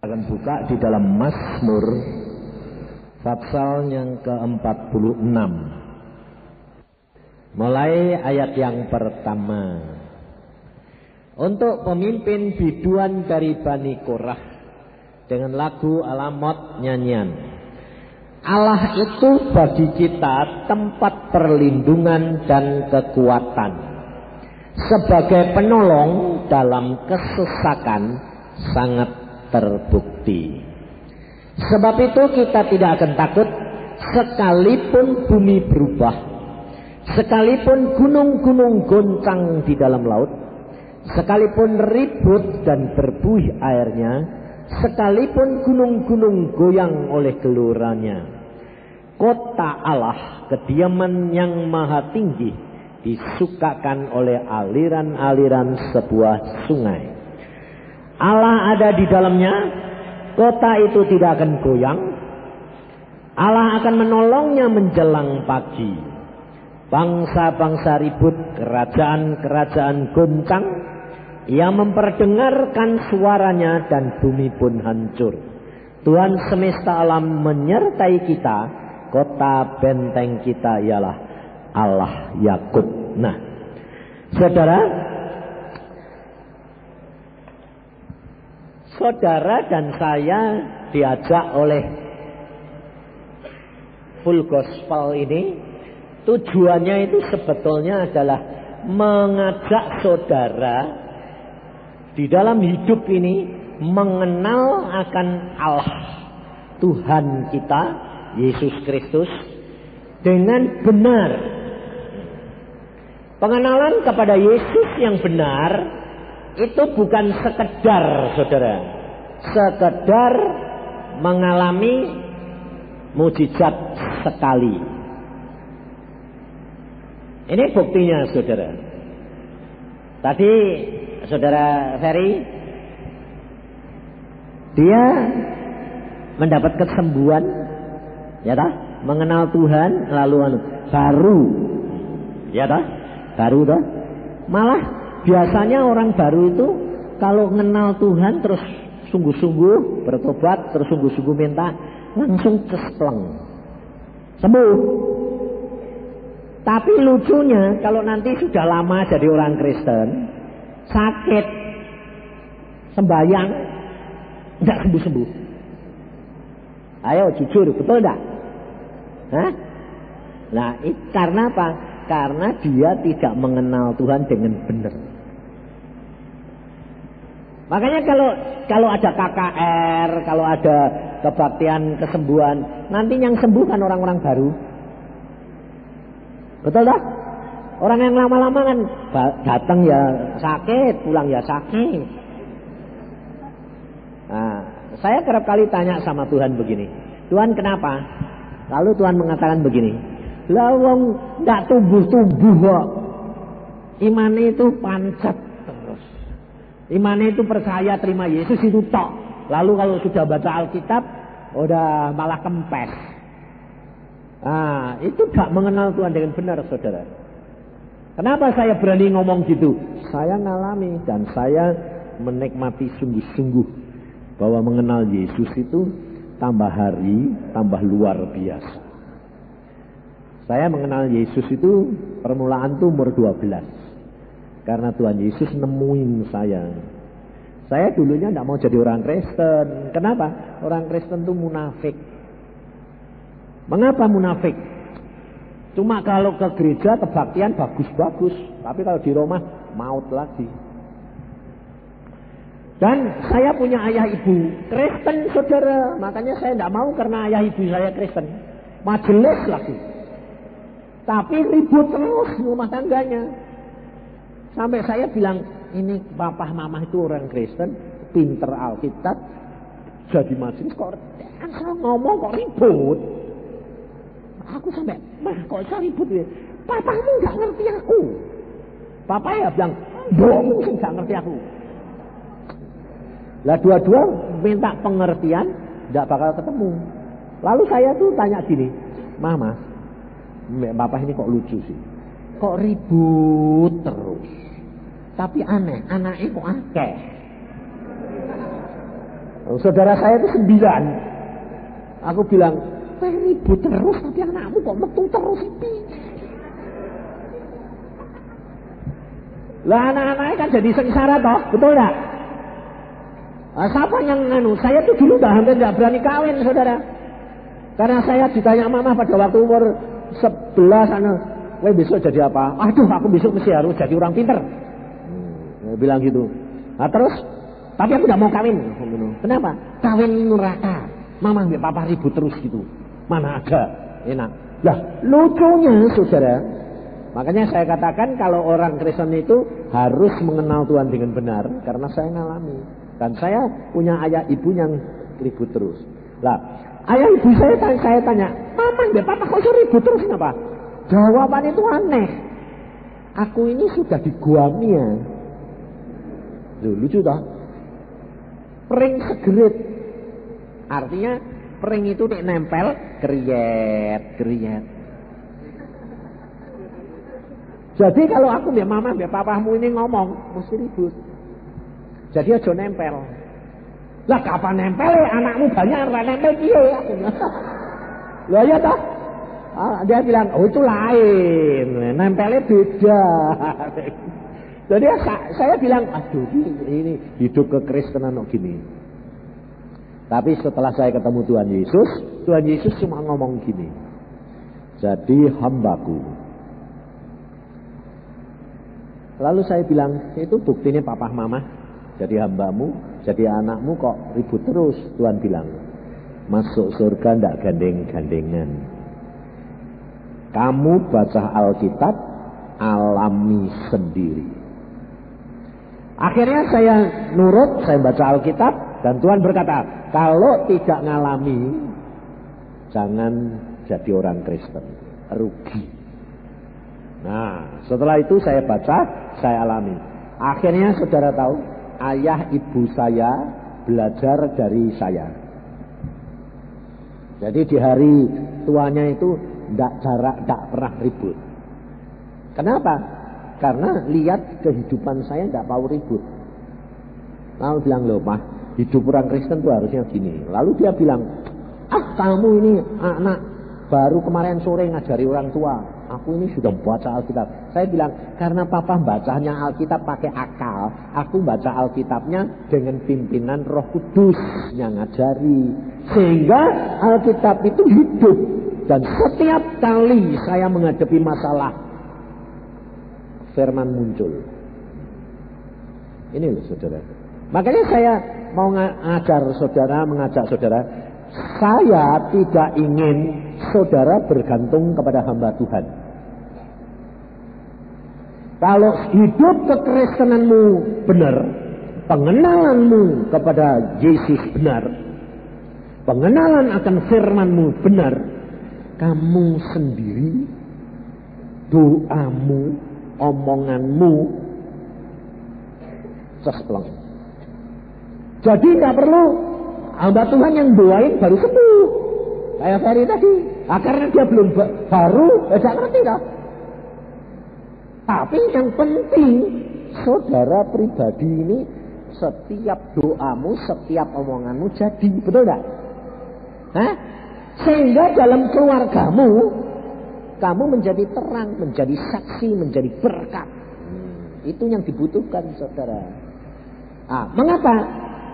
akan buka di dalam Mazmur Fatsal yang ke-46. Mulai ayat yang pertama. Untuk pemimpin biduan dari Bani Korah Dengan lagu alamot nyanyian. Allah itu bagi kita tempat perlindungan dan kekuatan Sebagai penolong dalam kesesakan sangat terbukti. Sebab itu kita tidak akan takut sekalipun bumi berubah, sekalipun gunung-gunung goncang di dalam laut, sekalipun ribut dan berbuih airnya, sekalipun gunung-gunung goyang oleh gelurannya. Kota Allah, kediaman yang maha tinggi, disukakan oleh aliran-aliran sebuah sungai. Allah ada di dalamnya, kota itu tidak akan goyang. Allah akan menolongnya menjelang pagi. Bangsa-bangsa ribut, kerajaan-kerajaan goncang. Ia memperdengarkan suaranya dan bumi pun hancur. Tuhan semesta alam menyertai kita. Kota benteng kita ialah Allah Yakub. Nah, saudara, saudara dan saya diajak oleh full gospel ini tujuannya itu sebetulnya adalah mengajak saudara di dalam hidup ini mengenal akan Allah Tuhan kita Yesus Kristus dengan benar. Pengenalan kepada Yesus yang benar itu bukan sekedar saudara. Sekedar mengalami mujizat sekali. Ini buktinya saudara. Tadi saudara Ferry dia mendapat kesembuhan ya tak mengenal Tuhan lalu anu, baru ya tak baru tak malah Biasanya orang baru itu kalau mengenal Tuhan terus sungguh-sungguh bertobat, terus sungguh-sungguh minta, langsung cespleng. Sembuh. Tapi lucunya kalau nanti sudah lama jadi orang Kristen, sakit, sembahyang, tidak sembuh-sembuh. Ayo jujur, betul tidak? Nah, karena apa? Karena dia tidak mengenal Tuhan dengan benar. Makanya kalau kalau ada KKR, kalau ada kebaktian kesembuhan, nanti yang sembuh kan orang-orang baru. Betul tak? Orang yang lama-lama kan datang ya sakit, pulang ya sakit. Nah, saya kerap kali tanya sama Tuhan begini, Tuhan kenapa? Lalu Tuhan mengatakan begini, lawang ndak tumbuh-tumbuh kok. Iman itu pancet Iman itu percaya terima Yesus itu tok. Lalu kalau sudah baca Alkitab, udah malah kempes. Nah, itu gak mengenal Tuhan dengan benar, saudara. Kenapa saya berani ngomong gitu? Saya ngalami dan saya menikmati sungguh-sungguh bahwa mengenal Yesus itu tambah hari, tambah luar biasa. Saya mengenal Yesus itu permulaan tuh umur 12. Karena Tuhan Yesus nemuin saya. Saya dulunya tidak mau jadi orang Kristen. Kenapa? Orang Kristen itu munafik. Mengapa munafik? Cuma kalau ke gereja kebaktian bagus-bagus. Tapi kalau di rumah maut lagi. Dan saya punya ayah ibu Kristen saudara. Makanya saya tidak mau karena ayah ibu saya Kristen. Majelis lagi. Tapi ribut terus rumah tangganya. Sampai saya bilang, ini papa mama itu orang Kristen, pinter Alkitab, jadi majelis kok asal ngomong kok ribut. Aku sampai, mah kok saya ribut ya? Papamu nggak ngerti aku. Papa ya bilang, bohong sih nggak ngerti aku. Lah dua-dua minta pengertian, nggak bakal ketemu. Lalu saya tuh tanya gini, Mama, Bapak ini kok lucu sih? Kok ribut terus? Tapi aneh, anaknya kok akeh. Saudara saya itu sembilan. Aku bilang, ribut terus tapi anakmu kok metu terus. Lah anak-anaknya kan jadi sengsara toh, betul enggak? Nah, siapa yang nganu? Saya tuh dulu udah hampir nggak berani kawin, saudara. Karena saya ditanya mama pada waktu umur sebelas, anu, Weh besok jadi apa? Aduh, aku besok mesti harus jadi orang pinter. Hmm, bilang gitu. Nah terus, tapi aku tidak mau kawin. Kenapa? Kawin neraka. Mama nggak papa ribut terus gitu. Mana ada enak. Lah, lucunya saudara. Makanya saya katakan kalau orang Kristen itu harus mengenal Tuhan dengan benar. Karena saya ngalami. Dan saya punya ayah ibu yang ribut terus. Lah, ayah ibu saya tanya, saya tanya, Mama nggak papa kok ribut terus kenapa? Jawaban itu aneh. Aku ini sudah di Guamia. Loh, lucu tak? Pering segerit. Artinya pering itu nek nempel kriet, kriet. Jadi kalau aku biar mama, biar papamu ini ngomong, mesti ribut. Jadi aja nempel. Lah kapan nempel ya anakmu banyak nempel piye? Lah ya toh? Ah, dia bilang, oh itu lain, nempelnya beda. Jadi ya, saya bilang, aduh ini hidup kekristenan kok gini. Tapi setelah saya ketemu Tuhan Yesus, Tuhan Yesus cuma ngomong gini. Jadi hambaku. Lalu saya bilang, itu buktinya papa mama. Jadi hambamu, jadi anakmu kok ribut terus. Tuhan bilang, masuk surga ndak gandeng-gandengan. Kamu baca Alkitab, alami sendiri. Akhirnya saya nurut, saya baca Alkitab, dan Tuhan berkata, kalau tidak ngalami, jangan jadi orang Kristen. Rugi. Nah, setelah itu saya baca, saya alami. Akhirnya saudara tahu, ayah ibu saya belajar dari saya. Jadi di hari tuanya itu tidak jarak, tidak pernah ribut. Kenapa? Karena lihat kehidupan saya tidak mau ribut. Lalu bilang, loh mah, hidup orang Kristen tuh harusnya gini. Lalu dia bilang, ah kamu ini anak baru kemarin sore ngajari orang tua. Aku ini sudah baca Alkitab. Saya bilang, karena papa bacanya Alkitab pakai akal. Aku baca Alkitabnya dengan pimpinan roh kudus yang ngajari. Sehingga Alkitab itu hidup. Dan setiap kali saya menghadapi masalah, firman muncul. Ini loh saudara. Makanya saya mau ngajar saudara, mengajak saudara, saya tidak ingin saudara bergantung kepada hamba Tuhan. Kalau hidup kekristenanmu benar, pengenalanmu kepada Yesus benar, pengenalan akan firmanmu benar, kamu sendiri, doamu, omonganmu, cespleng. Jadi nggak perlu hamba Tuhan yang doain baru sembuh. Kayak Ferry tadi. Nah, dia belum baru, tidak ya ngerti dah. Tapi yang penting, saudara pribadi ini setiap doamu, setiap omonganmu jadi, betul tidak? Hah? Sehingga dalam keluargamu, kamu menjadi terang, menjadi saksi, menjadi berkat. Itu yang dibutuhkan saudara. Ah, mengapa?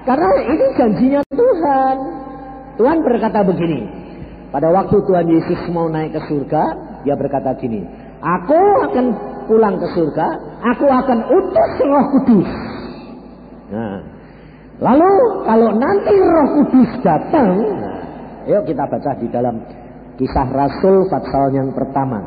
Karena ini janjinya Tuhan. Tuhan berkata begini. Pada waktu Tuhan Yesus mau naik ke surga, dia berkata gini. Aku akan pulang ke surga, aku akan utus roh kudus. Nah, lalu kalau nanti roh kudus datang, Yuk kita baca di dalam kisah Rasul pasal yang pertama.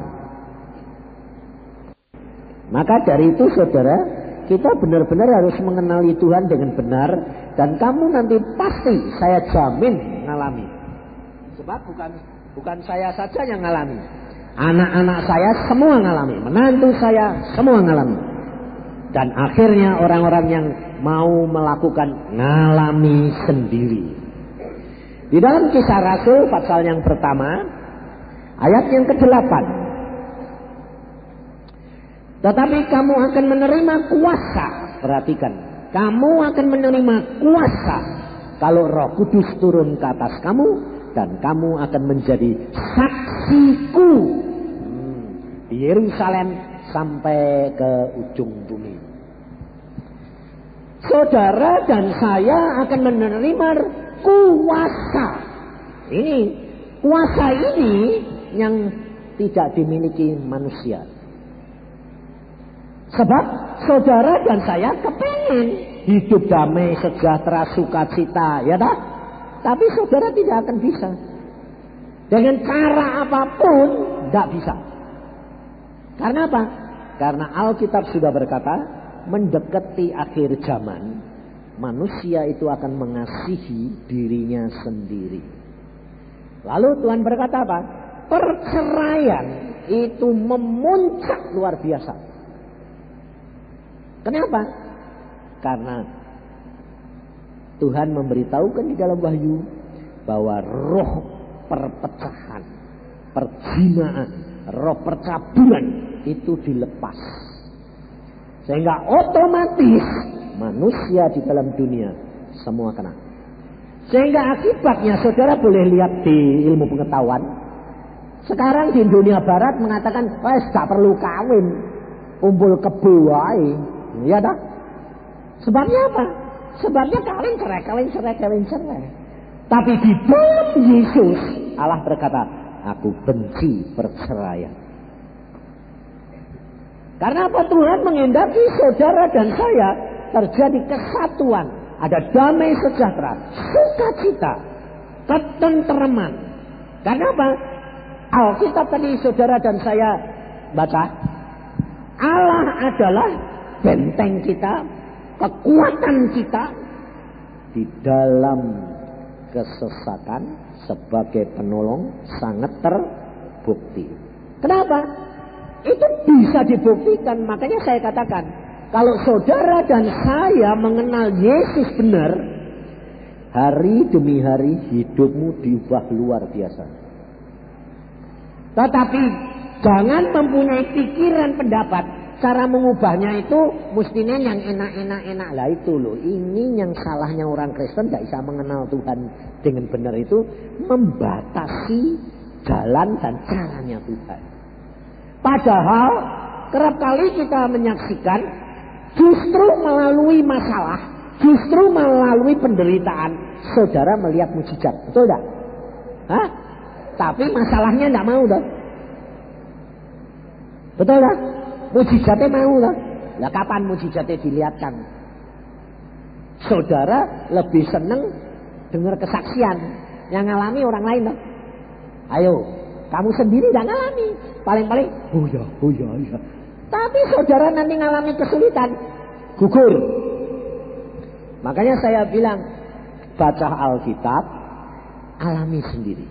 Maka dari itu saudara, kita benar-benar harus mengenali Tuhan dengan benar dan kamu nanti pasti saya jamin ngalami. Sebab bukan bukan saya saja yang ngalami. Anak-anak saya semua ngalami, menantu saya semua ngalami. Dan akhirnya orang-orang yang mau melakukan ngalami sendiri. Di dalam kisah Rasul pasal yang pertama, ayat yang ke-8. Tetapi kamu akan menerima kuasa. Perhatikan. Kamu akan menerima kuasa kalau Roh Kudus turun ke atas kamu dan kamu akan menjadi saksiku hmm, di Yerusalem sampai ke ujung bumi. Saudara dan saya akan menerima kuasa. Ini kuasa ini yang tidak dimiliki manusia. Sebab saudara dan saya kepengen hidup damai, sejahtera, sukacita, ya dah. Tapi saudara tidak akan bisa. Dengan cara apa pun, tidak bisa. Karena apa? Karena Alkitab sudah berkata, mendekati akhir zaman, manusia itu akan mengasihi dirinya sendiri. Lalu Tuhan berkata apa? Perceraian itu memuncak luar biasa. Kenapa? Karena Tuhan memberitahukan di dalam wahyu bahwa roh perpecahan, perjinaan, roh percabulan itu dilepas. Sehingga otomatis manusia di dalam dunia semua kena. Sehingga akibatnya saudara boleh lihat di ilmu pengetahuan. Sekarang di dunia barat mengatakan, wes gak perlu kawin. Kumpul kebo Ya dah. Sebabnya apa? Sebabnya kawin cerai, kawin cerai, kawin cerai. Tapi di dalam Yesus Allah berkata, aku benci perceraian. Karena apa Tuhan mengendaki saudara dan saya terjadi kesatuan, ada damai sejahtera, sukacita, ketentraman. Karena apa? Alkitab tadi saudara dan saya baca, Allah adalah benteng kita, kekuatan kita di dalam kesesatan sebagai penolong sangat terbukti. Kenapa? Itu bisa dibuktikan. Makanya saya katakan, kalau saudara dan saya mengenal Yesus benar, hari demi hari hidupmu diubah luar biasa. Tetapi jangan mempunyai pikiran pendapat cara mengubahnya itu mestinya yang enak-enak-enak lah itu loh. Ini yang salahnya orang Kristen tidak bisa mengenal Tuhan dengan benar itu membatasi jalan dan caranya Tuhan. Padahal kerap kali kita menyaksikan justru melalui masalah, justru melalui penderitaan, saudara melihat mujizat. Betul tidak? Hah? Tapi masalahnya tidak mau dah. Betul tak? Mujizatnya mau lah. Lah kapan mujizatnya dilihatkan? Saudara lebih seneng dengar kesaksian yang ngalami orang lain loh. Ayo, kamu sendiri tidak ngalami. Paling-paling, oh ya, oh ya, ya. Tapi saudara nanti ngalami kesulitan, gugur. Makanya saya bilang, baca Alkitab, alami sendiri.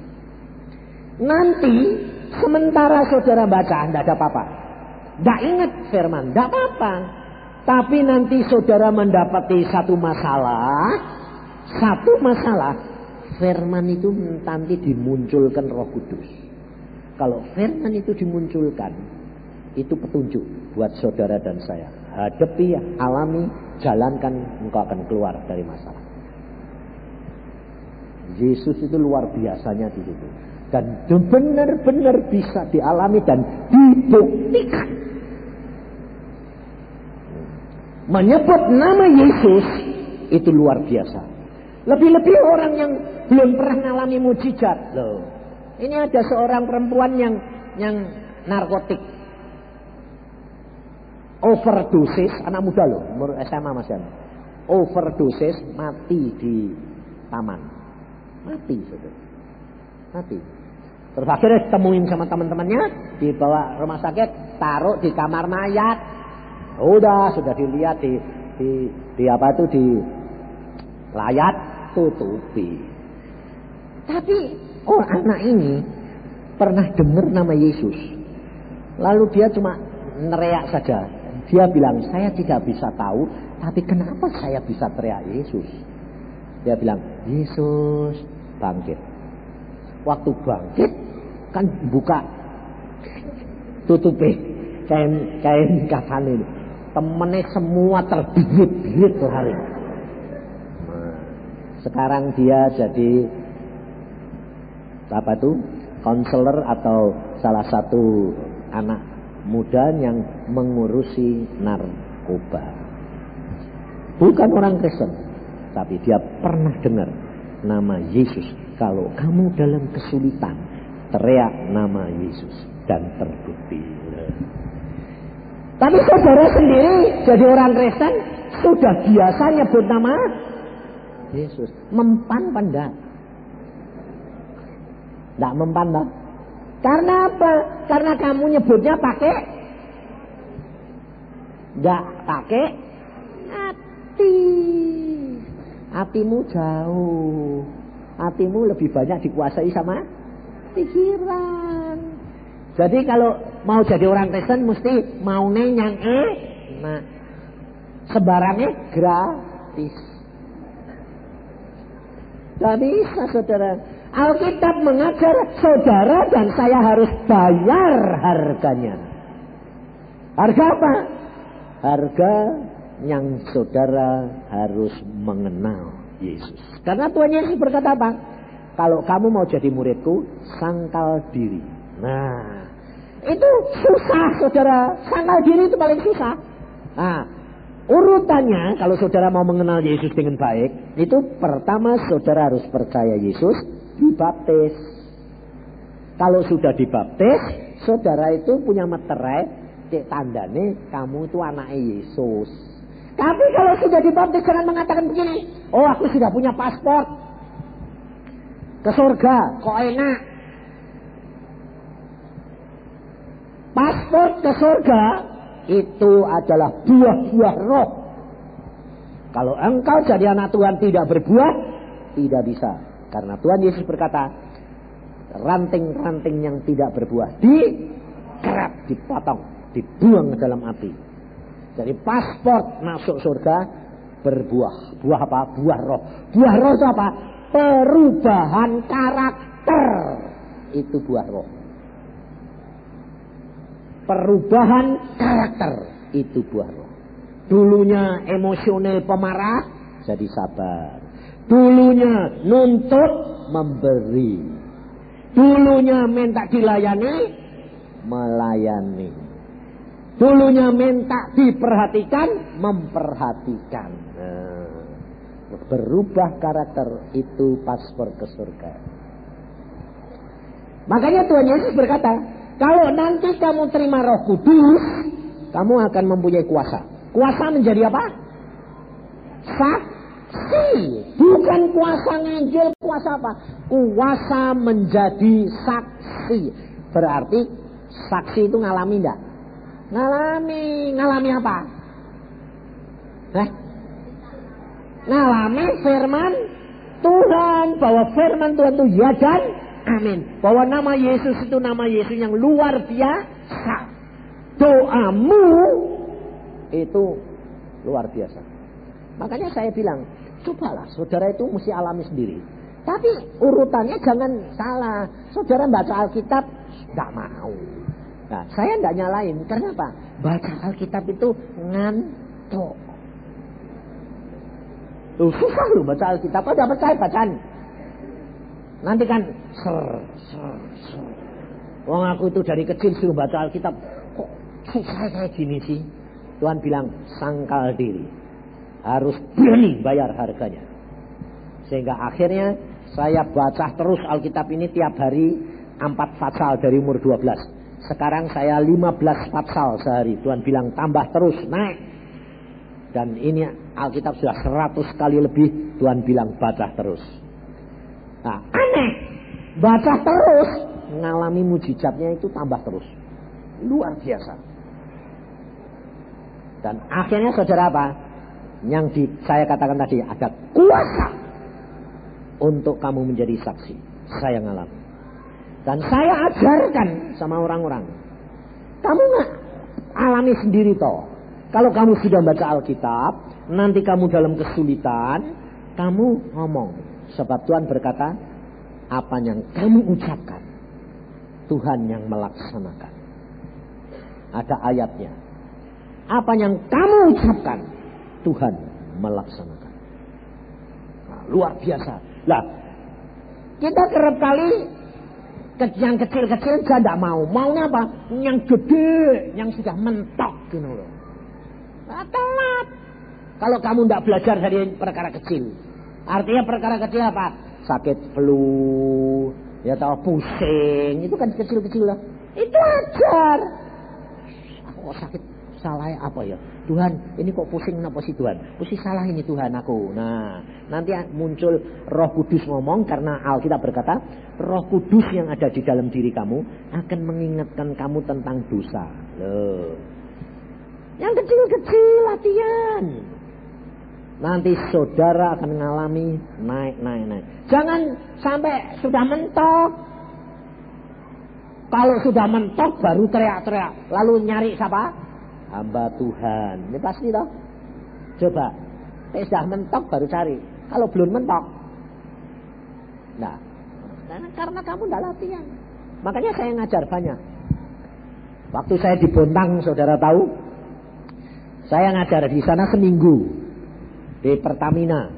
Nanti sementara saudara baca, tidak ada apa-apa. Tidak ingat firman, tidak apa-apa. Tapi nanti saudara mendapati satu masalah, satu masalah, firman itu nanti dimunculkan roh kudus. Kalau firman itu dimunculkan, itu petunjuk buat saudara dan saya. Hadapi, alami, jalankan, engkau akan keluar dari masalah. Yesus itu luar biasanya di situ. Dan benar-benar bisa dialami dan dibuktikan menyebut nama Yesus itu luar biasa. Lebih-lebih orang yang belum pernah mengalami mujizat loh. Ini ada seorang perempuan yang yang narkotik. Overdosis, anak muda loh, umur SMA masih anak. Overdosis mati di taman. Mati, saudara. Mati. Terus akhirnya temuin sama teman-temannya, dibawa rumah sakit, taruh di kamar mayat. Udah, sudah dilihat di di, di apa itu di layar tutupi. Tapi oh anak ini pernah dengar nama Yesus. Lalu dia cuma neriak saja. Dia bilang, saya tidak bisa tahu, tapi kenapa saya bisa teriak Yesus? Dia bilang, Yesus bangkit. Waktu bangkit, kan buka tutupi kain kain kafan ini temennya semua terbirit-birit lari. Sekarang dia jadi apa itu? Konselor atau salah satu anak muda yang mengurusi narkoba. Bukan orang Kristen, tapi dia pernah dengar nama Yesus. Kalau kamu dalam kesulitan, teriak nama Yesus dan terbukti. Tapi saudara sendiri jadi orang Kristen sudah biasa nyebut nama Yesus. Mempan pendak. Tidak mempan dah. Karena apa? Karena kamu nyebutnya pakai Tidak pakai hati. Hatimu jauh. Hatimu lebih banyak dikuasai sama pikiran. Jadi kalau mau jadi orang Kristen mesti mau yang eh. Nah, sebarangnya gratis. Tidak bisa saudara. Alkitab mengajar saudara dan saya harus bayar harganya. Harga apa? Harga yang saudara harus mengenal Yesus. Karena Tuhan Yesus berkata apa? Kalau kamu mau jadi muridku, sangkal diri. Nah, itu susah saudara. Sangkal diri itu paling susah. Nah, urutannya kalau saudara mau mengenal Yesus dengan baik, itu pertama saudara harus percaya Yesus, dibaptis. Kalau sudah dibaptis, saudara itu punya meterai, cek tandane kamu itu anak Yesus. Tapi kalau sudah dibaptis jangan mengatakan begini, oh aku sudah punya paspor ke surga, kok enak. Paspor ke surga itu adalah buah-buah roh. Kalau engkau jadi anak Tuhan tidak berbuah, tidak bisa. Karena Tuhan Yesus berkata, ranting-ranting yang tidak berbuah dikerap, dipotong, dibuang ke dalam api. Jadi paspor masuk surga berbuah. Buah apa? Buah roh. Buah roh itu apa? Perubahan karakter. Itu buah roh. Perubahan karakter. Itu buah roh. Dulunya emosional pemarah, jadi sabar. Dulunya nuntut, memberi. Dulunya minta dilayani, melayani. Dulunya minta diperhatikan, memperhatikan. Nah, berubah karakter itu paspor ke surga. Makanya Tuhan Yesus berkata, kalau nanti kamu terima roh kudus, kamu akan mempunyai kuasa. Kuasa menjadi apa? Saksi. Bukan kuasa nganjil, kuasa apa? Kuasa menjadi saksi. Berarti saksi itu ngalami enggak? Ngalami, ngalami apa? Eh? Ngalami firman Tuhan, bahwa firman Tuhan itu ya dan amin. Bahwa nama Yesus itu nama Yesus yang luar biasa. Doamu itu luar biasa. Makanya saya bilang, cobalah saudara itu mesti alami sendiri. Tapi urutannya jangan salah. Saudara baca Alkitab, nggak mau. Nah, saya tidak nyalain. Karena apa? Baca Alkitab itu ngantuk. Tuh, susah loh baca Alkitab. Kau dapat percaya bacaan. Nanti kan ser, ser, ser. Wong aku itu dari kecil suruh baca Alkitab. Kok susah kayak gini sih? Tuhan bilang, sangkal diri. Harus berani bayar harganya. Sehingga akhirnya saya baca terus Alkitab ini tiap hari empat pasal dari umur 12. Sekarang saya 15 pasal sehari. Tuhan bilang tambah terus, naik. Dan ini Alkitab sudah 100 kali lebih. Tuhan bilang baca terus. Nah, aneh. Baca terus. Mengalami mujizatnya itu tambah terus. Luar biasa. Dan akhirnya saudara apa? Yang di, saya katakan tadi ada kuasa untuk kamu menjadi saksi. Saya ngalami. Dan saya ajarkan sama orang-orang. Kamu nggak alami sendiri toh. Kalau kamu sudah baca Alkitab, nanti kamu dalam kesulitan, kamu ngomong. Sebab Tuhan berkata, apa yang kamu ucapkan, Tuhan yang melaksanakan. Ada ayatnya. Apa yang kamu ucapkan, Tuhan melaksanakan. Nah, luar biasa. Lah, kita kerap kali yang kecil-kecil saya tidak mau. Maunya apa? Yang gede, yang sudah mentok gitu loh. Nah, telat. Kalau kamu tidak belajar dari perkara kecil. Artinya perkara kecil apa? Sakit flu, ya tahu pusing, itu kan kecil-kecil lah. Itu ajar. Aku sakit salah apa ya? Tuhan, ini kok pusing kenapa sih Tuhan? Pusing salah ini Tuhan aku. Nah, nanti muncul Roh Kudus ngomong karena Alkitab berkata, Roh Kudus yang ada di dalam diri kamu akan mengingatkan kamu tentang dosa. Loh. Yang kecil-kecil latihan. Nanti saudara akan mengalami naik, naik, naik. Jangan sampai sudah mentok. Kalau sudah mentok baru teriak-teriak. Lalu nyari siapa? Hamba Tuhan. Ini pasti toh. Coba, sudah mentok baru cari. Kalau belum mentok, nah, nah karena kamu tidak latihan. Makanya saya ngajar banyak. Waktu saya di Bontang, saudara tahu, saya ngajar di sana seminggu di Pertamina,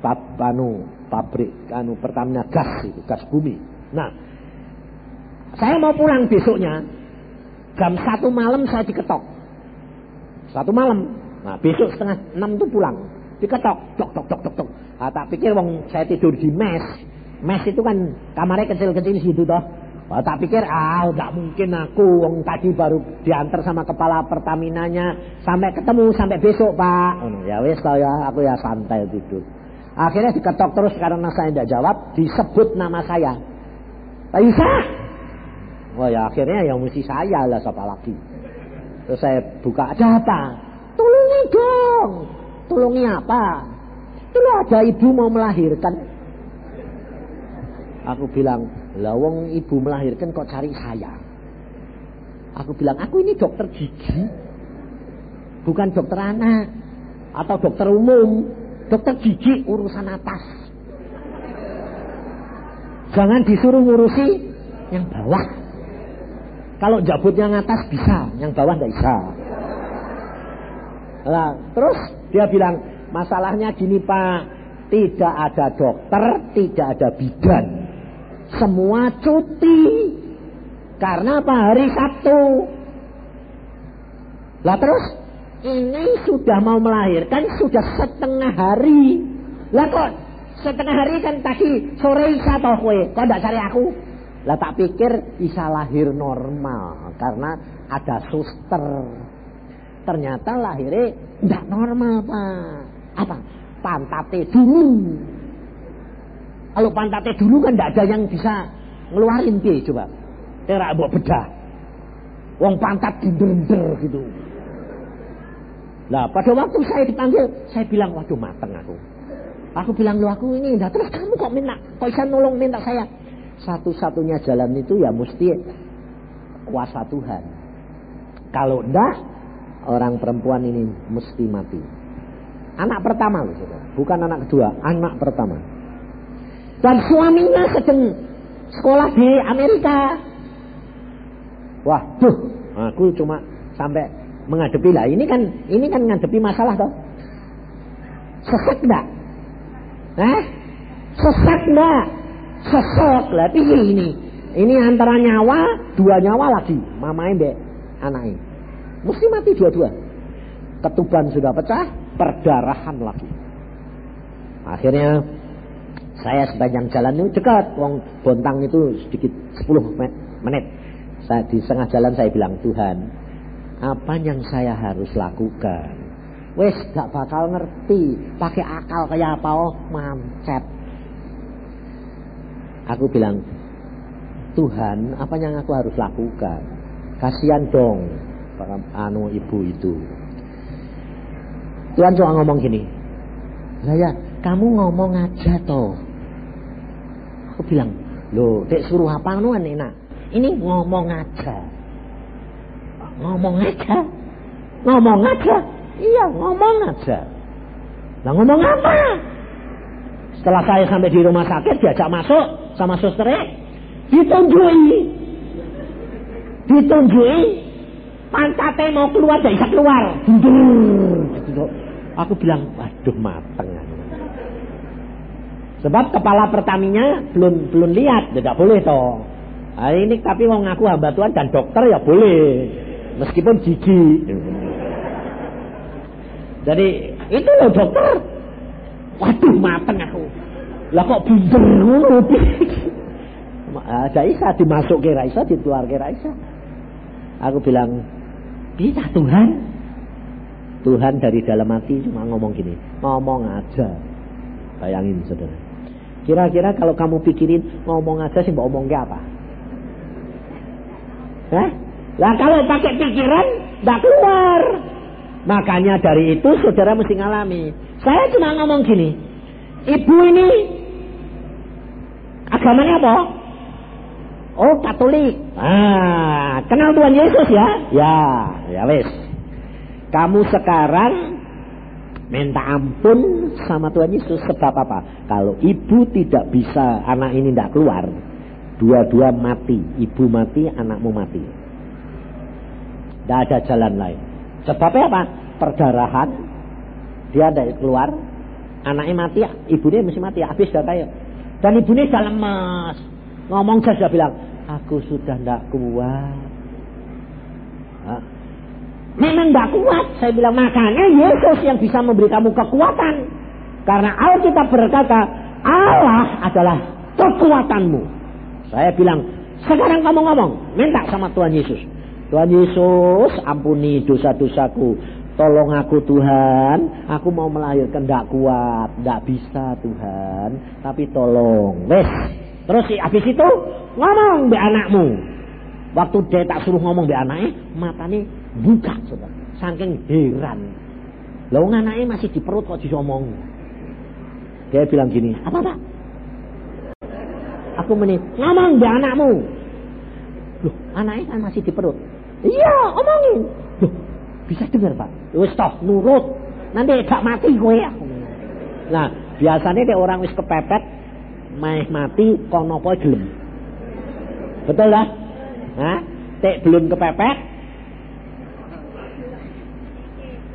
Papanu, pabrik anu Pertamina gas itu, gas bumi. Nah, saya mau pulang besoknya, jam satu malam saya diketok. Satu malam. Nah, besok setengah enam tuh pulang. Diketok, tok, tok, tok, tok, tok. Nah, tak pikir wong saya tidur di mes. Mes itu kan kamarnya kecil-kecil situ toh. Nah, tak pikir, ah nggak mungkin aku, wong tadi baru diantar sama kepala Pertaminanya. Sampai ketemu, sampai besok pak. Oh, ya wes tau ya, aku ya santai tidur. Akhirnya diketok terus karena saya tidak jawab, disebut nama saya. Bisa? Oh ya akhirnya yang mesti saya lah siapa lagi. Terus saya buka, ada apa? Dong. Tolongi apa? Itu ada ibu mau melahirkan. Aku bilang, lawang ibu melahirkan kok cari saya. Aku bilang, aku ini dokter gigi. Bukan dokter anak. Atau dokter umum. Dokter gigi urusan atas. Jangan disuruh ngurusi yang bawah. Kalau jabut yang atas bisa, yang bawah tidak bisa. Nah, terus dia bilang, masalahnya gini Pak, tidak ada dokter, tidak ada bidan. Semua cuti. Karena apa? Hari Sabtu. Lah terus, ini sudah mau melahirkan, sudah setengah hari. Lah kok setengah hari kan tadi sore isa toh kue, kok tidak cari aku? Lah tak pikir bisa lahir normal karena ada suster. Ternyata lahirnya tidak normal pak. Apa? Pantate dulu. Kalau pantate dulu kan tidak ada yang bisa ngeluarin dia coba. Terak buat bedah. Wong pantat dinder gitu. Lah pada waktu saya dipanggil, saya bilang waduh mateng aku. Aku bilang lu aku ini, dah terus kamu kok minta, kok bisa nolong minta saya? Satu-satunya jalan itu ya mesti kuasa Tuhan. Kalau enggak, orang perempuan ini mesti mati. Anak pertama bukan anak kedua, anak pertama. Dan suaminya sedang sekolah di Amerika. Wah, tuh, aku cuma sampai menghadapi lah. Ini kan, ini kan menghadapi masalah toh. Sesek enggak? Eh? Sesek enggak? Sesek lah ini ini. Antara nyawa dua nyawa lagi. Mama mbek anaknya mesti mati dua-dua. Ketuban sudah pecah perdarahan lagi. Akhirnya saya sepanjang jalan ini dekat. Wong bontang itu sedikit 10 menit. Saya di setengah jalan saya bilang Tuhan apa yang saya harus lakukan? Wes gak bakal ngerti. Pakai akal kayak apa? Oh mancet Aku bilang, Tuhan, apa yang aku harus lakukan? Kasihan dong, anu ibu itu. Tuhan cuma ngomong gini, saya kamu ngomong aja toh. Aku bilang, loh, dek suruh apa anu enak. Ini ngomong aja. Ngomong aja. Ngomong aja. Iya, ngomong aja. Nah ngomong apa? Setelah saya sampai di rumah sakit, diajak masuk, sama susternya ditunjui ditunjui pantatnya mau keluar dari bisa keluar aku bilang waduh mateng Sebab kepala pertaminya belum belum lihat, tidak boleh toh. Nah, ini tapi mau ngaku hamba Tuhan dan dokter ya boleh, meskipun gigi. Jadi itu loh dokter. Waduh mateng aku. Lah kok binder ngono. Ada Isa dimasuk ke Raisa, dituar ke Raisa. Aku bilang, bisa Tuhan? Tuhan dari dalam hati cuma ngomong gini, ngomong aja. Bayangin saudara. Kira-kira kalau kamu pikirin ngomong aja sih ngomong ke apa? Hah? Lah kalau pakai pikiran, tidak keluar. Makanya dari itu saudara mesti ngalami. Saya cuma ngomong gini, ibu ini agamanya apa? Oh Katolik. Ah, kenal Tuhan Yesus ya? Ya, ya wes. Kamu sekarang minta ampun sama Tuhan Yesus sebab apa? Kalau ibu tidak bisa anak ini tidak keluar, dua-dua mati, ibu mati, anakmu mati. Tidak ada jalan lain. Sebabnya apa? Perdarahan. Dia ada keluar. Anaknya mati, ibunya mesti mati. Habis dah kayak. Dan ibunya sudah lemas. Ngomong saja bilang, aku sudah tidak kuat. Memang tidak kuat. Saya bilang, makanya Yesus yang bisa memberi kamu kekuatan. Karena Alkitab berkata, Allah adalah kekuatanmu. Saya bilang, sekarang kamu ngomong, minta sama Tuhan Yesus. Tuhan Yesus, ampuni dosa-dosaku. Tolong aku Tuhan, aku mau melahirkan tidak kuat, tidak bisa Tuhan, tapi tolong. Wes, terus habis itu ngomong be anakmu. Waktu dia tak suruh ngomong be anaknya, matanya buka sudah, saking heran. Lalu anaknya masih di perut kok disomong. Dia bilang gini, apa pak? Aku menit, ngomong be anakmu. Loh, anaknya kan masih di perut. Iya, omongin. Bisa dengar pak? Wis toh, nurut. Nanti gak mati gue ya. Nah, biasanya deh orang wis kepepet, main mati, kono nopo gelem. Betul lah? Hah? Tek belum kepepet,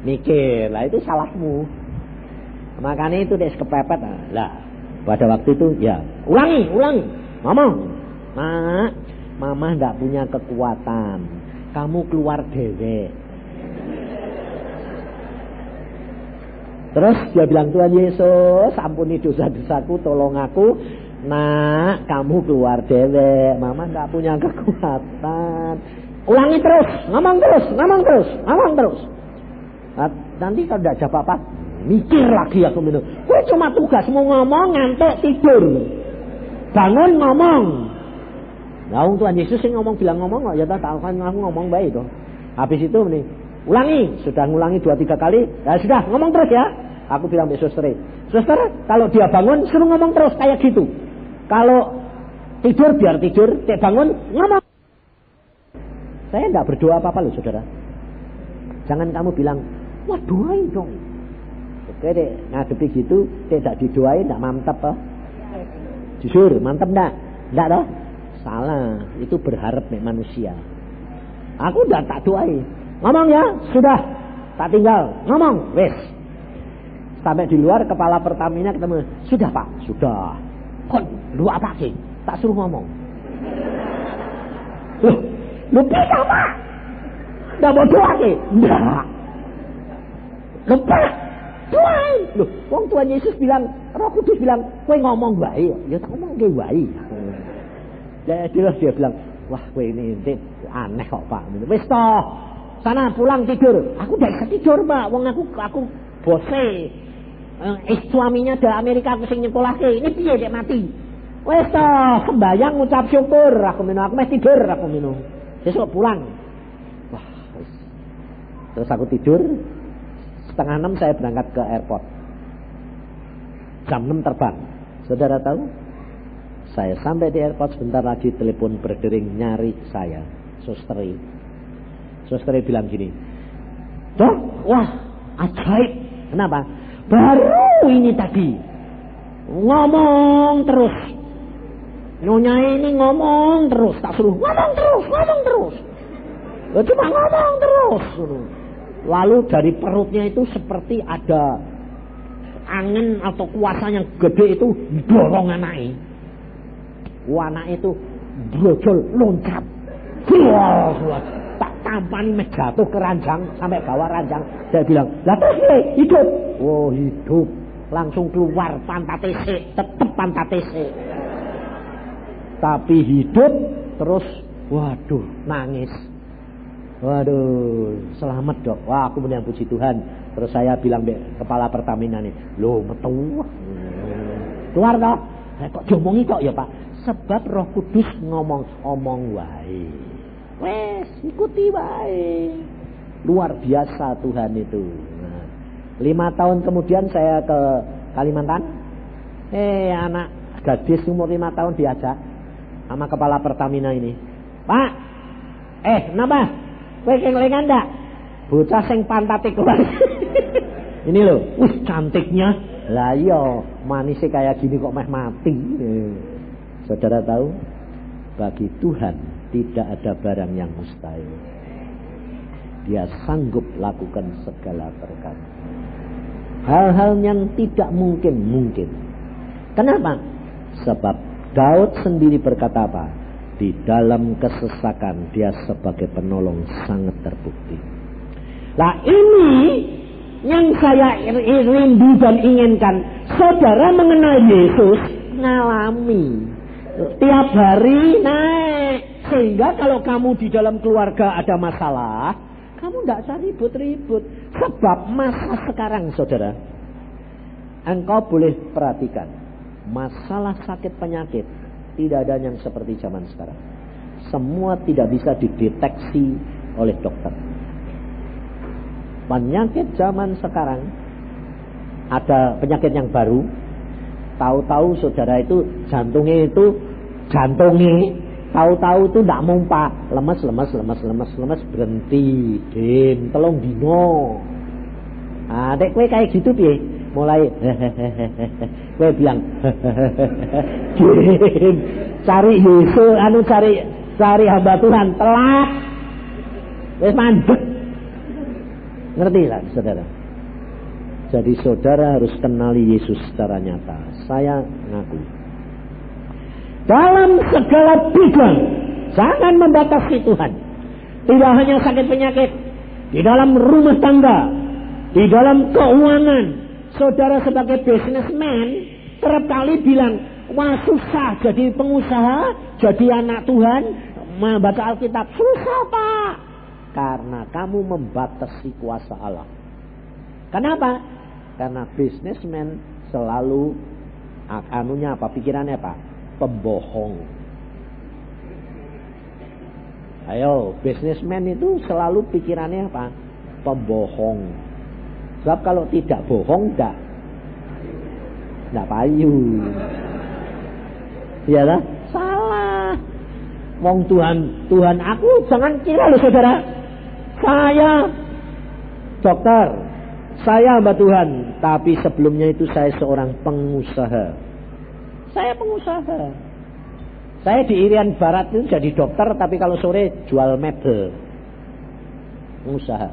mikir. Lah itu salahmu. Makanya itu deh kepepet. Lah, pada waktu itu ya ulangi, ulangi. Ngomong. Mak, mama ndak punya kekuatan kamu keluar dewe. Terus dia bilang Tuhan Yesus, ampuni dosa-dosaku, tolong aku. Nak, kamu keluar dewe. Mama nggak punya kekuatan. Ulangi terus, ngomong terus, ngomong terus, ngomong terus. Nah, nanti kalau tidak jawab apa, mikir lagi aku minum. Gue cuma tugas mau ngomong, ngantuk, tidur. Bangun ngomong, Nah, Tuhan Yesus sih ngomong bilang ngomong ya tahu kan aku ngomong baik tuh. Habis itu nih ulangi, sudah ngulangi dua tiga kali, ya sudah ngomong terus ya. Aku bilang ke suster, suster kalau dia bangun suruh ngomong terus kayak gitu. Kalau tidur biar tidur, dia bangun ngomong. Saya tidak berdoa apa-apa loh saudara. Jangan kamu bilang, wah doain dong. Oke deh, ngadepi gitu, tidak didoain, tidak mantap toh. Jujur, mantap enggak? Enggak toh? Salah, itu berharap nih manusia. Aku udah tak doai. Ngomong ya, sudah. Tak tinggal. Ngomong, wes. Sampai di luar kepala Pertamina ketemu. Sudah pak, sudah. Kok lu apa sih? Tak suruh ngomong. Loh, lu bisa pak? Nggak mau doa ke? Enggak. Lupa. Doain. Loh, wong Tuhan Yesus bilang, Roh Kudus bilang, kowe ngomong baik. Ya tak ngomong baik. Ya terus dia bilang, wah gue ini aneh kok pak. Wis toh, sana pulang tidur. Aku udah bisa tidur pak, wong aku aku bose. Eh, suaminya dari Amerika aku sing nyekolah ke, ini piye dek mati. Wes toh, sembayang ngucap syukur, aku minum, aku masih tidur, aku minum. Besok pulang. Wah, terus aku tidur, setengah enam saya berangkat ke airport. Jam enam terbang. Saudara tahu? Saya sampai di airport sebentar lagi telepon berdering nyari saya. Susteri. Susteri bilang gini. Dok, wah ajaib. Kenapa? Baru ini tadi. Ngomong terus. Nyonya ini ngomong terus. Tak suruh ngomong terus, ngomong terus. Cuma ngomong terus. Lalu dari perutnya itu seperti ada angin atau kuasa yang gede itu dorong anaknya. Anak itu brojol loncat. Wah, meh jatuh ke ranjang sampai bawah ranjang. Saya bilang, lah terus hidup. Oh hidup. Langsung keluar pantat sik, tetep pantat sik. Tapi hidup terus, waduh, nangis. Waduh, selamat dok. Wah, aku yang puji Tuhan. Terus saya bilang deh kepala Pertamina nih, lo metu. Keluar toh? Saya kok jomongi kok ya Pak? Sebab Roh Kudus ngomong omong wae. Wes, ikuti wae. Luar biasa Tuhan itu. Nah, lima tahun kemudian saya ke Kalimantan. Eh, anak gadis umur lima tahun diajak sama kepala Pertamina ini. Pak, eh, kenapa? Kowe kelingan ndak? Bocah sing pantate keluar. Ini loh, uh cantiknya. Lah iya, manisnya kayak gini kok meh mati. Eh. Saudara tahu, bagi Tuhan tidak ada barang yang mustahil. Dia sanggup lakukan segala perkara. Hal-hal yang tidak mungkin mungkin. Kenapa? Sebab Daud sendiri berkata apa? Di dalam kesesakan dia sebagai penolong sangat terbukti. Nah ini yang saya rindu dan inginkan. Saudara mengenal Yesus ngalami. Tiap hari naik. Sehingga kalau kamu di dalam keluarga ada masalah. Kamu tidak usah ribut-ribut. Sebab masa sekarang saudara. Engkau boleh perhatikan. Masalah sakit penyakit tidak ada yang seperti zaman sekarang. Semua tidak bisa dideteksi oleh dokter. Penyakit zaman sekarang ada penyakit yang baru. Tahu-tahu saudara itu jantungnya itu jantungnya tahu-tahu itu tidak mumpa lemes lemes lemes lemes lemes berhenti. Dim tolong dino. Ah dek kue kayak gitu piye mulai gue bilang cari Yesus anu cari cari hamba Tuhan telat. Wes mandek. Ngerti lah saudara? Jadi saudara harus kenali Yesus secara nyata. Saya ngaku dalam segala bidang jangan membatasi Tuhan tidak hanya sakit penyakit di dalam rumah tangga di dalam keuangan saudara sebagai businessman kerap kali bilang, wah susah jadi pengusaha, jadi anak Tuhan, membaca Alkitab. Susah pak. Karena kamu membatasi kuasa Allah. Kenapa? Karena businessman selalu anunya apa? Pikirannya apa? Pembohong. Ayo, businessman itu selalu pikirannya apa? Pembohong. Sebab kalau tidak bohong enggak enggak payu. Ya lah, salah. Wong Tuhan, Tuhan aku jangan kira loh saudara. Saya dokter, saya hamba Tuhan, tapi sebelumnya itu saya seorang pengusaha. Saya pengusaha. Saya di Irian Barat itu jadi dokter, tapi kalau sore jual mebel. Pengusaha.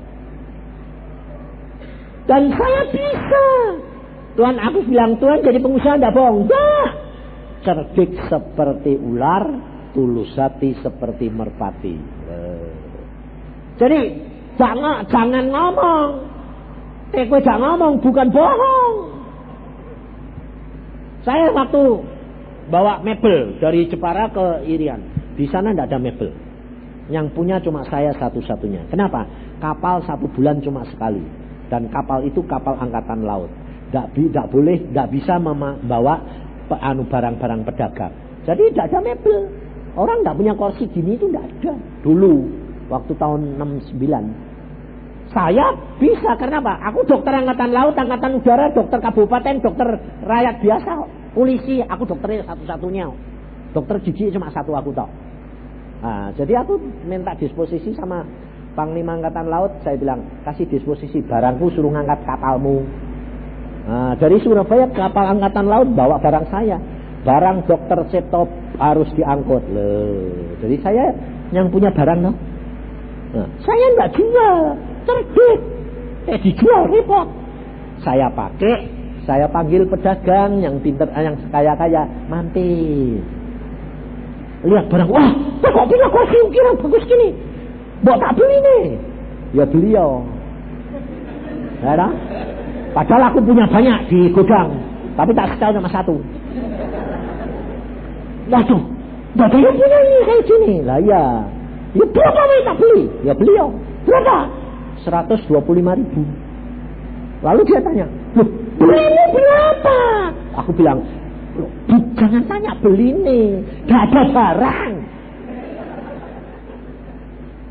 Dan saya bisa. Tuhan aku bilang, Tuhan jadi pengusaha tidak bohong. Enggak. Cerdik seperti ular, tulus hati seperti merpati. Eh. Jadi jangan jangan ngomong. Eh, jangan ngomong, bukan bohong. Saya waktu bawa mebel dari Jepara ke Irian. Di sana tidak ada mebel. Yang punya cuma saya satu-satunya. Kenapa? Kapal satu bulan cuma sekali dan kapal itu kapal angkatan laut. Tidak boleh, tidak bisa membawa anu barang-barang pedagang. Jadi tidak ada mebel. Orang tidak punya kursi gini itu tidak ada. Dulu waktu tahun 69 saya bisa karena apa? Aku dokter angkatan laut, angkatan udara, dokter kabupaten, dokter rakyat biasa, polisi, aku dokternya satu-satunya. Dokter gigi cuma satu aku tahu. Nah, jadi aku minta disposisi sama Panglima Angkatan Laut saya bilang kasih disposisi barangku suruh ngangkat kapalmu. Nah, dari Surabaya kapal Angkatan Laut bawa barang saya. Barang dokter Septo harus diangkut. Loh. Jadi saya yang punya barang no. Nah, saya nggak jual, terbit. Eh dijual repot. Saya pakai, Saya panggil pedagang yang pinter, eh, yang kaya-kaya, mampir. Lihat barang, wah, kok punya kursi ukiran bagus gini. Bawa tak beli nih. Ya beliau. Ya, Padahal aku punya banyak di gudang, tapi tak setahun sama satu. Waduh, yang punya ini kayak gini. Lah iya. Ya berapa nih tak beli? Ya beliau. Berapa? 125 ribu. Lalu dia tanya, loh beli berapa? Aku bilang, jangan tanya beli ini, gak ada barang.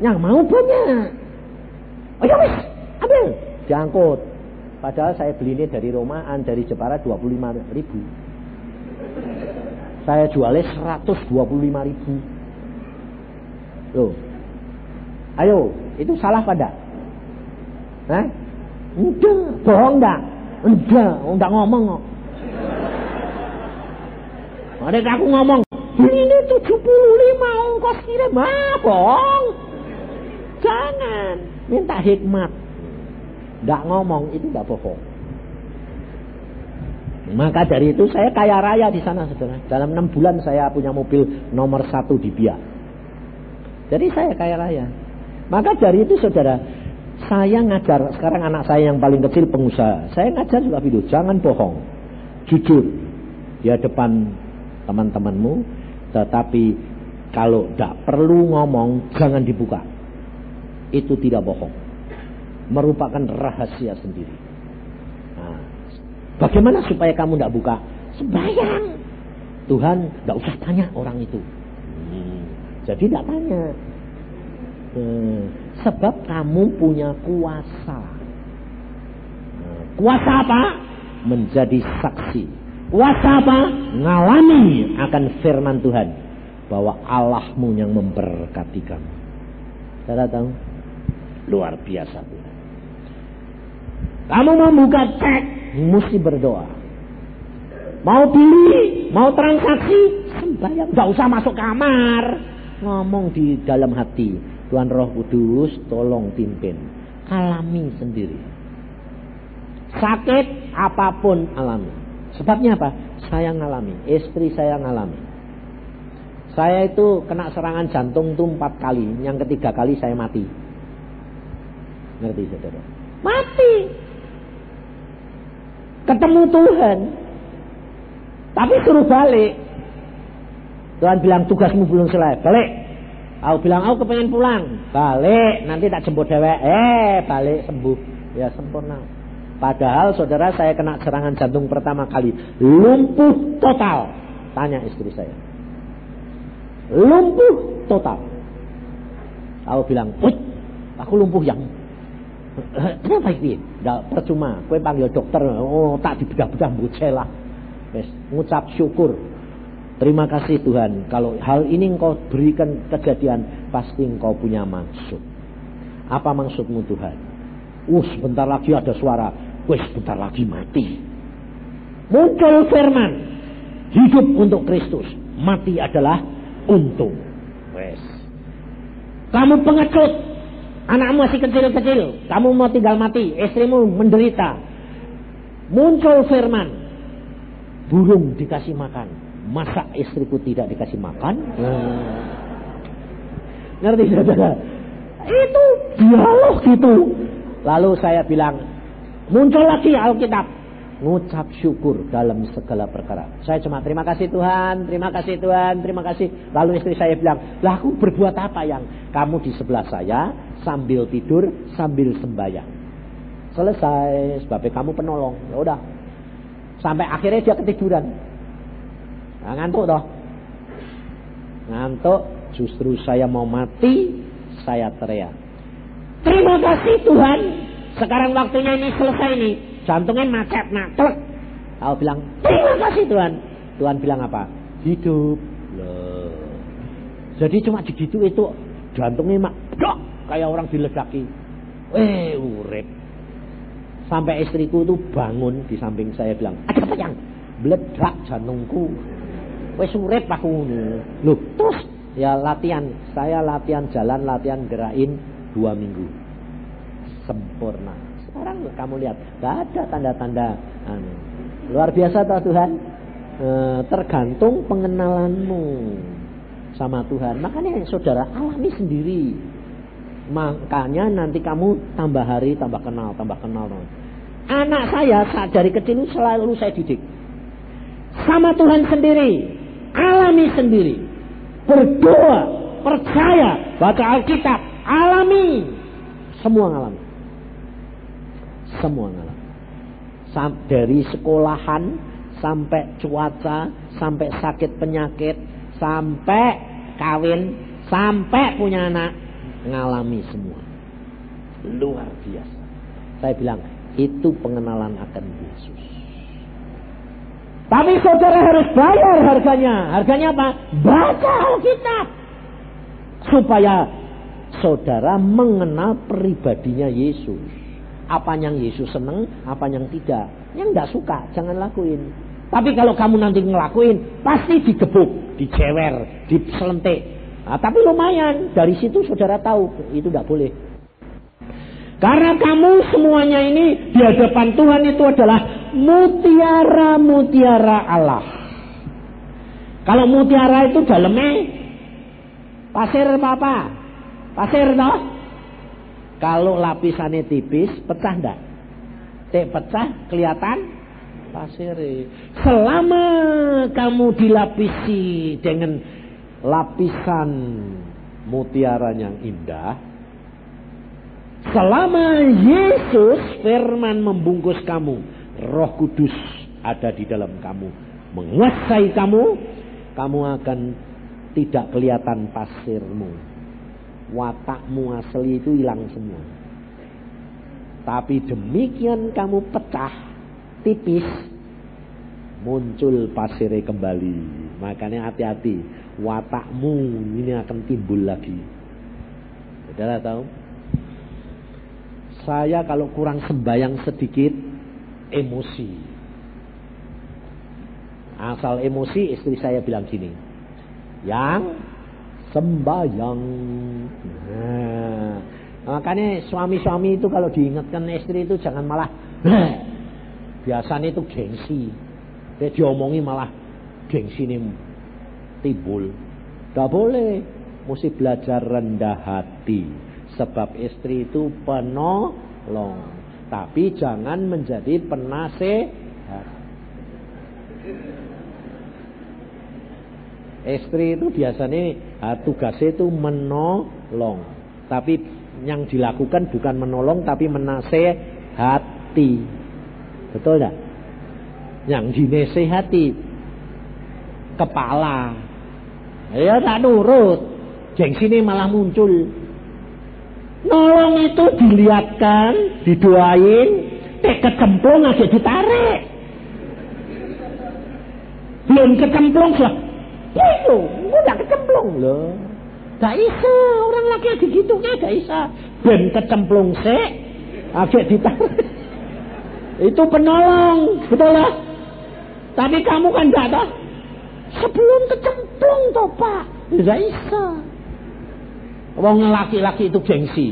Yang mau banyak. Oh ya wis, ambil. Diangkut. Padahal saya beli ini dari Romaan, dari Jepara 25 ribu. Saya jualnya 125 ribu. Loh. Ayo, itu salah pada? Hah? Enggak, bohong enggak? Enggak, enggak ngomong kok. Ada aku ngomong, ini 75 ongkos kirim, ah bohong. Jangan, minta hikmat. Enggak ngomong, itu enggak bohong. Maka dari itu saya kaya raya di sana saudara. Dalam enam bulan saya punya mobil nomor satu di Biak. Jadi saya kaya raya. Maka dari itu saudara, saya ngajar sekarang anak saya yang paling kecil pengusaha. Saya ngajar juga video, jangan bohong. Jujur di depan teman-temanmu, tetapi kalau tidak perlu ngomong jangan dibuka. Itu tidak bohong. Merupakan rahasia sendiri. Bagaimana supaya kamu tidak buka? Sembayang. Tuhan tidak usah tanya orang itu. Hmm. Jadi tidak tanya. Hmm. Sebab kamu punya kuasa. Kuasa apa? Menjadi saksi. Kuasa apa? Ngalami akan firman Tuhan. Bahwa Allahmu yang memberkati kamu. Saudara tahu? Luar biasa. Kamu mau buka cek mesti berdoa. Mau beli, mau transaksi, sembahyang. Gak usah masuk kamar. Ngomong di dalam hati. Tuhan Roh Kudus tolong pimpin. Alami sendiri. Sakit apa pun alami. Sebabnya apa? Saya ngalami. Istri saya ngalami. Saya itu kena serangan jantung tuh empat kali. Yang ketiga kali saya mati. Ngerti saudara? Mati ketemu Tuhan. Tapi suruh balik. Tuhan bilang tugasmu belum selesai. Balik. Aku bilang aku kepengen pulang. Balik. Nanti tak jemput dewek. Eh balik sembuh. Ya sempurna. Padahal saudara saya kena serangan jantung pertama kali. Lumpuh total. Tanya istri saya. Lumpuh total. Aku bilang, aku lumpuh yang Kenapa iki? Ndak percuma. Kowe panggil dokter, oh tak dibedah-bedah lah. Wes, ngucap syukur. Terima kasih Tuhan. Kalau hal ini engkau berikan kejadian, pasti engkau punya maksud. Apa maksudmu Tuhan? Uh, sebentar lagi ada suara. Wes, sebentar lagi mati. Muncul firman. Hidup untuk Kristus. Mati adalah untung. Wes. Kamu pengecut, Anakmu masih kecil-kecil, kamu mau tinggal mati, istrimu menderita. Muncul firman, burung dikasih makan, masa istriku tidak dikasih makan? Hmm. Ngerti saudara? Itu dialog gitu. Lalu saya bilang, muncul lagi Alkitab, ngucap syukur dalam segala perkara. Saya cuma terima kasih Tuhan, terima kasih Tuhan, terima kasih. Lalu istri saya bilang, lah aku berbuat apa yang kamu di sebelah saya, sambil tidur, sambil sembahyang. Selesai, sebabnya kamu penolong. Ya udah. Sampai akhirnya dia ketiduran. Nah, ngantuk toh. Ngantuk, justru saya mau mati, saya teriak. Terima kasih Tuhan. Sekarang waktunya ini selesai nih. Jantungnya macet, nak, telek. Aku bilang, terima kasih Tuhan. Tuhan bilang apa? Hidup. Loh. Jadi cuma begitu itu jantungnya mak, dok, kayak orang diledaki. Eh, urip. Sampai istriku itu bangun di samping saya bilang, ada apa yang? Meledak jantungku. Wes urip aku. Loh, terus ya latihan. Saya latihan jalan, latihan gerakin dua minggu. Sempurna. Sekarang kamu lihat, gak ada tanda-tanda anu. Luar biasa Tuhan. E, tergantung pengenalanmu sama Tuhan. Makanya saudara alami sendiri. Makanya nanti kamu tambah hari tambah kenal, tambah kenal. Anak saya saat dari kecil selalu saya didik. Sama Tuhan sendiri. Alami sendiri. Berdoa. Percaya. Baca Alkitab. Alami. Semua alami. Semua alami. Dari sekolahan sampai cuaca, sampai sakit penyakit, sampai kawin, sampai punya anak, ngalami semua. Luar biasa. Saya bilang, itu pengenalan akan. Tapi saudara harus bayar harganya. Harganya apa? Baca Alkitab. Supaya saudara mengenal pribadinya Yesus. Apa yang Yesus senang, apa yang tidak. Yang tidak suka, jangan lakuin. Tapi kalau kamu nanti ngelakuin, pasti digebuk, dicewer, diselentik. Nah, tapi lumayan, dari situ saudara tahu, itu tidak boleh. Karena kamu semuanya ini di hadapan Tuhan itu adalah mutiara-mutiara Allah. Kalau mutiara itu dalamnya pasir apa? Pasir toh? Kalau lapisannya tipis, pecah enggak? Tek pecah kelihatan pasir. Selama kamu dilapisi dengan lapisan mutiara yang indah, Selama Yesus firman membungkus kamu, Roh Kudus ada di dalam kamu, menguasai kamu, kamu akan tidak kelihatan pasirmu. Watakmu asli itu hilang semua. Tapi demikian kamu pecah, tipis, muncul pasirnya kembali. Makanya hati-hati, watakmu ini akan timbul lagi. Saudara tahu? Saya kalau kurang sembayang sedikit emosi. Asal emosi istri saya bilang gini. Yang sembayang. Nah, makanya suami-suami itu kalau diingatkan istri itu jangan malah biasanya itu gengsi. Dia diomongi malah gengsi ini timbul. Gak boleh. Mesti belajar rendah hati. Sebab istri itu penolong. Tapi jangan menjadi penasehat. Istri itu biasanya ah, tugasnya itu menolong. Tapi yang dilakukan bukan menolong tapi menasehati. Betul tidak? Yang dinasehati kepala. Ya tak nurut. Gengsi ini malah muncul. Nolong itu dilihatkan, didoain, eh kecemplung aja ditarik. Belum kecemplung lah. Ya itu, udah kecemplung loh. Gak bisa, orang laki lagi gitu kan gak bisa. Ben kecemplung se, agak ditarik. Itu penolong, betul lah. Tapi kamu kan gak ada. Sebelum kecemplung toh pak, gak bisa. Wong laki-laki itu gengsi.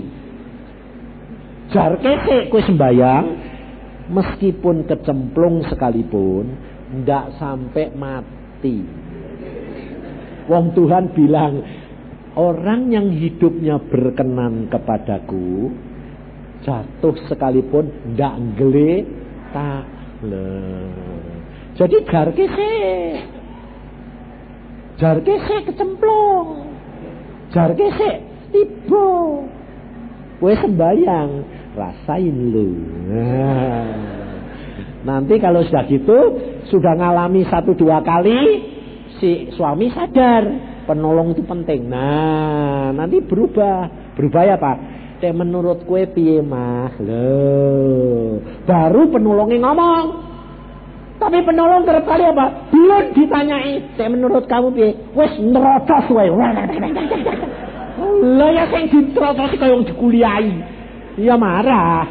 Jar kese kue sembayang meskipun kecemplung sekalipun ndak sampai mati. Wong Tuhan bilang orang yang hidupnya berkenan kepadaku jatuh sekalipun ndak gele tak Jadi jar kese jar kecemplung jar tiba. Kue sembayang, rasain lu. Nah. Nanti kalau sudah gitu, sudah ngalami satu dua kali, si suami sadar penolong itu penting. Nah, nanti berubah. Berubah ya Pak? Teh menurut kue piye mah? Loh. Baru penolongnya ngomong. Tapi penolong kerap kali apa? Belum ditanyai. Teh menurut kamu piye? Wes nerocos wae. Lah ya sing ditrotosi kaya wong dikuliahi. Ya marah.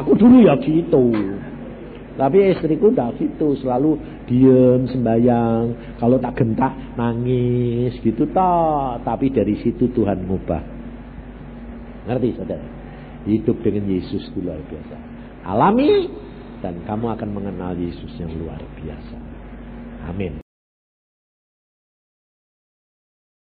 Aku dulu ya gitu. Tapi istriku tidak gitu, selalu diem sembayang. Kalau tak gentak nangis gitu toh. Tapi dari situ Tuhan ngubah. Ngerti saudara? Hidup dengan Yesus itu luar biasa. Alami dan kamu akan mengenal Yesus yang luar biasa. Amin.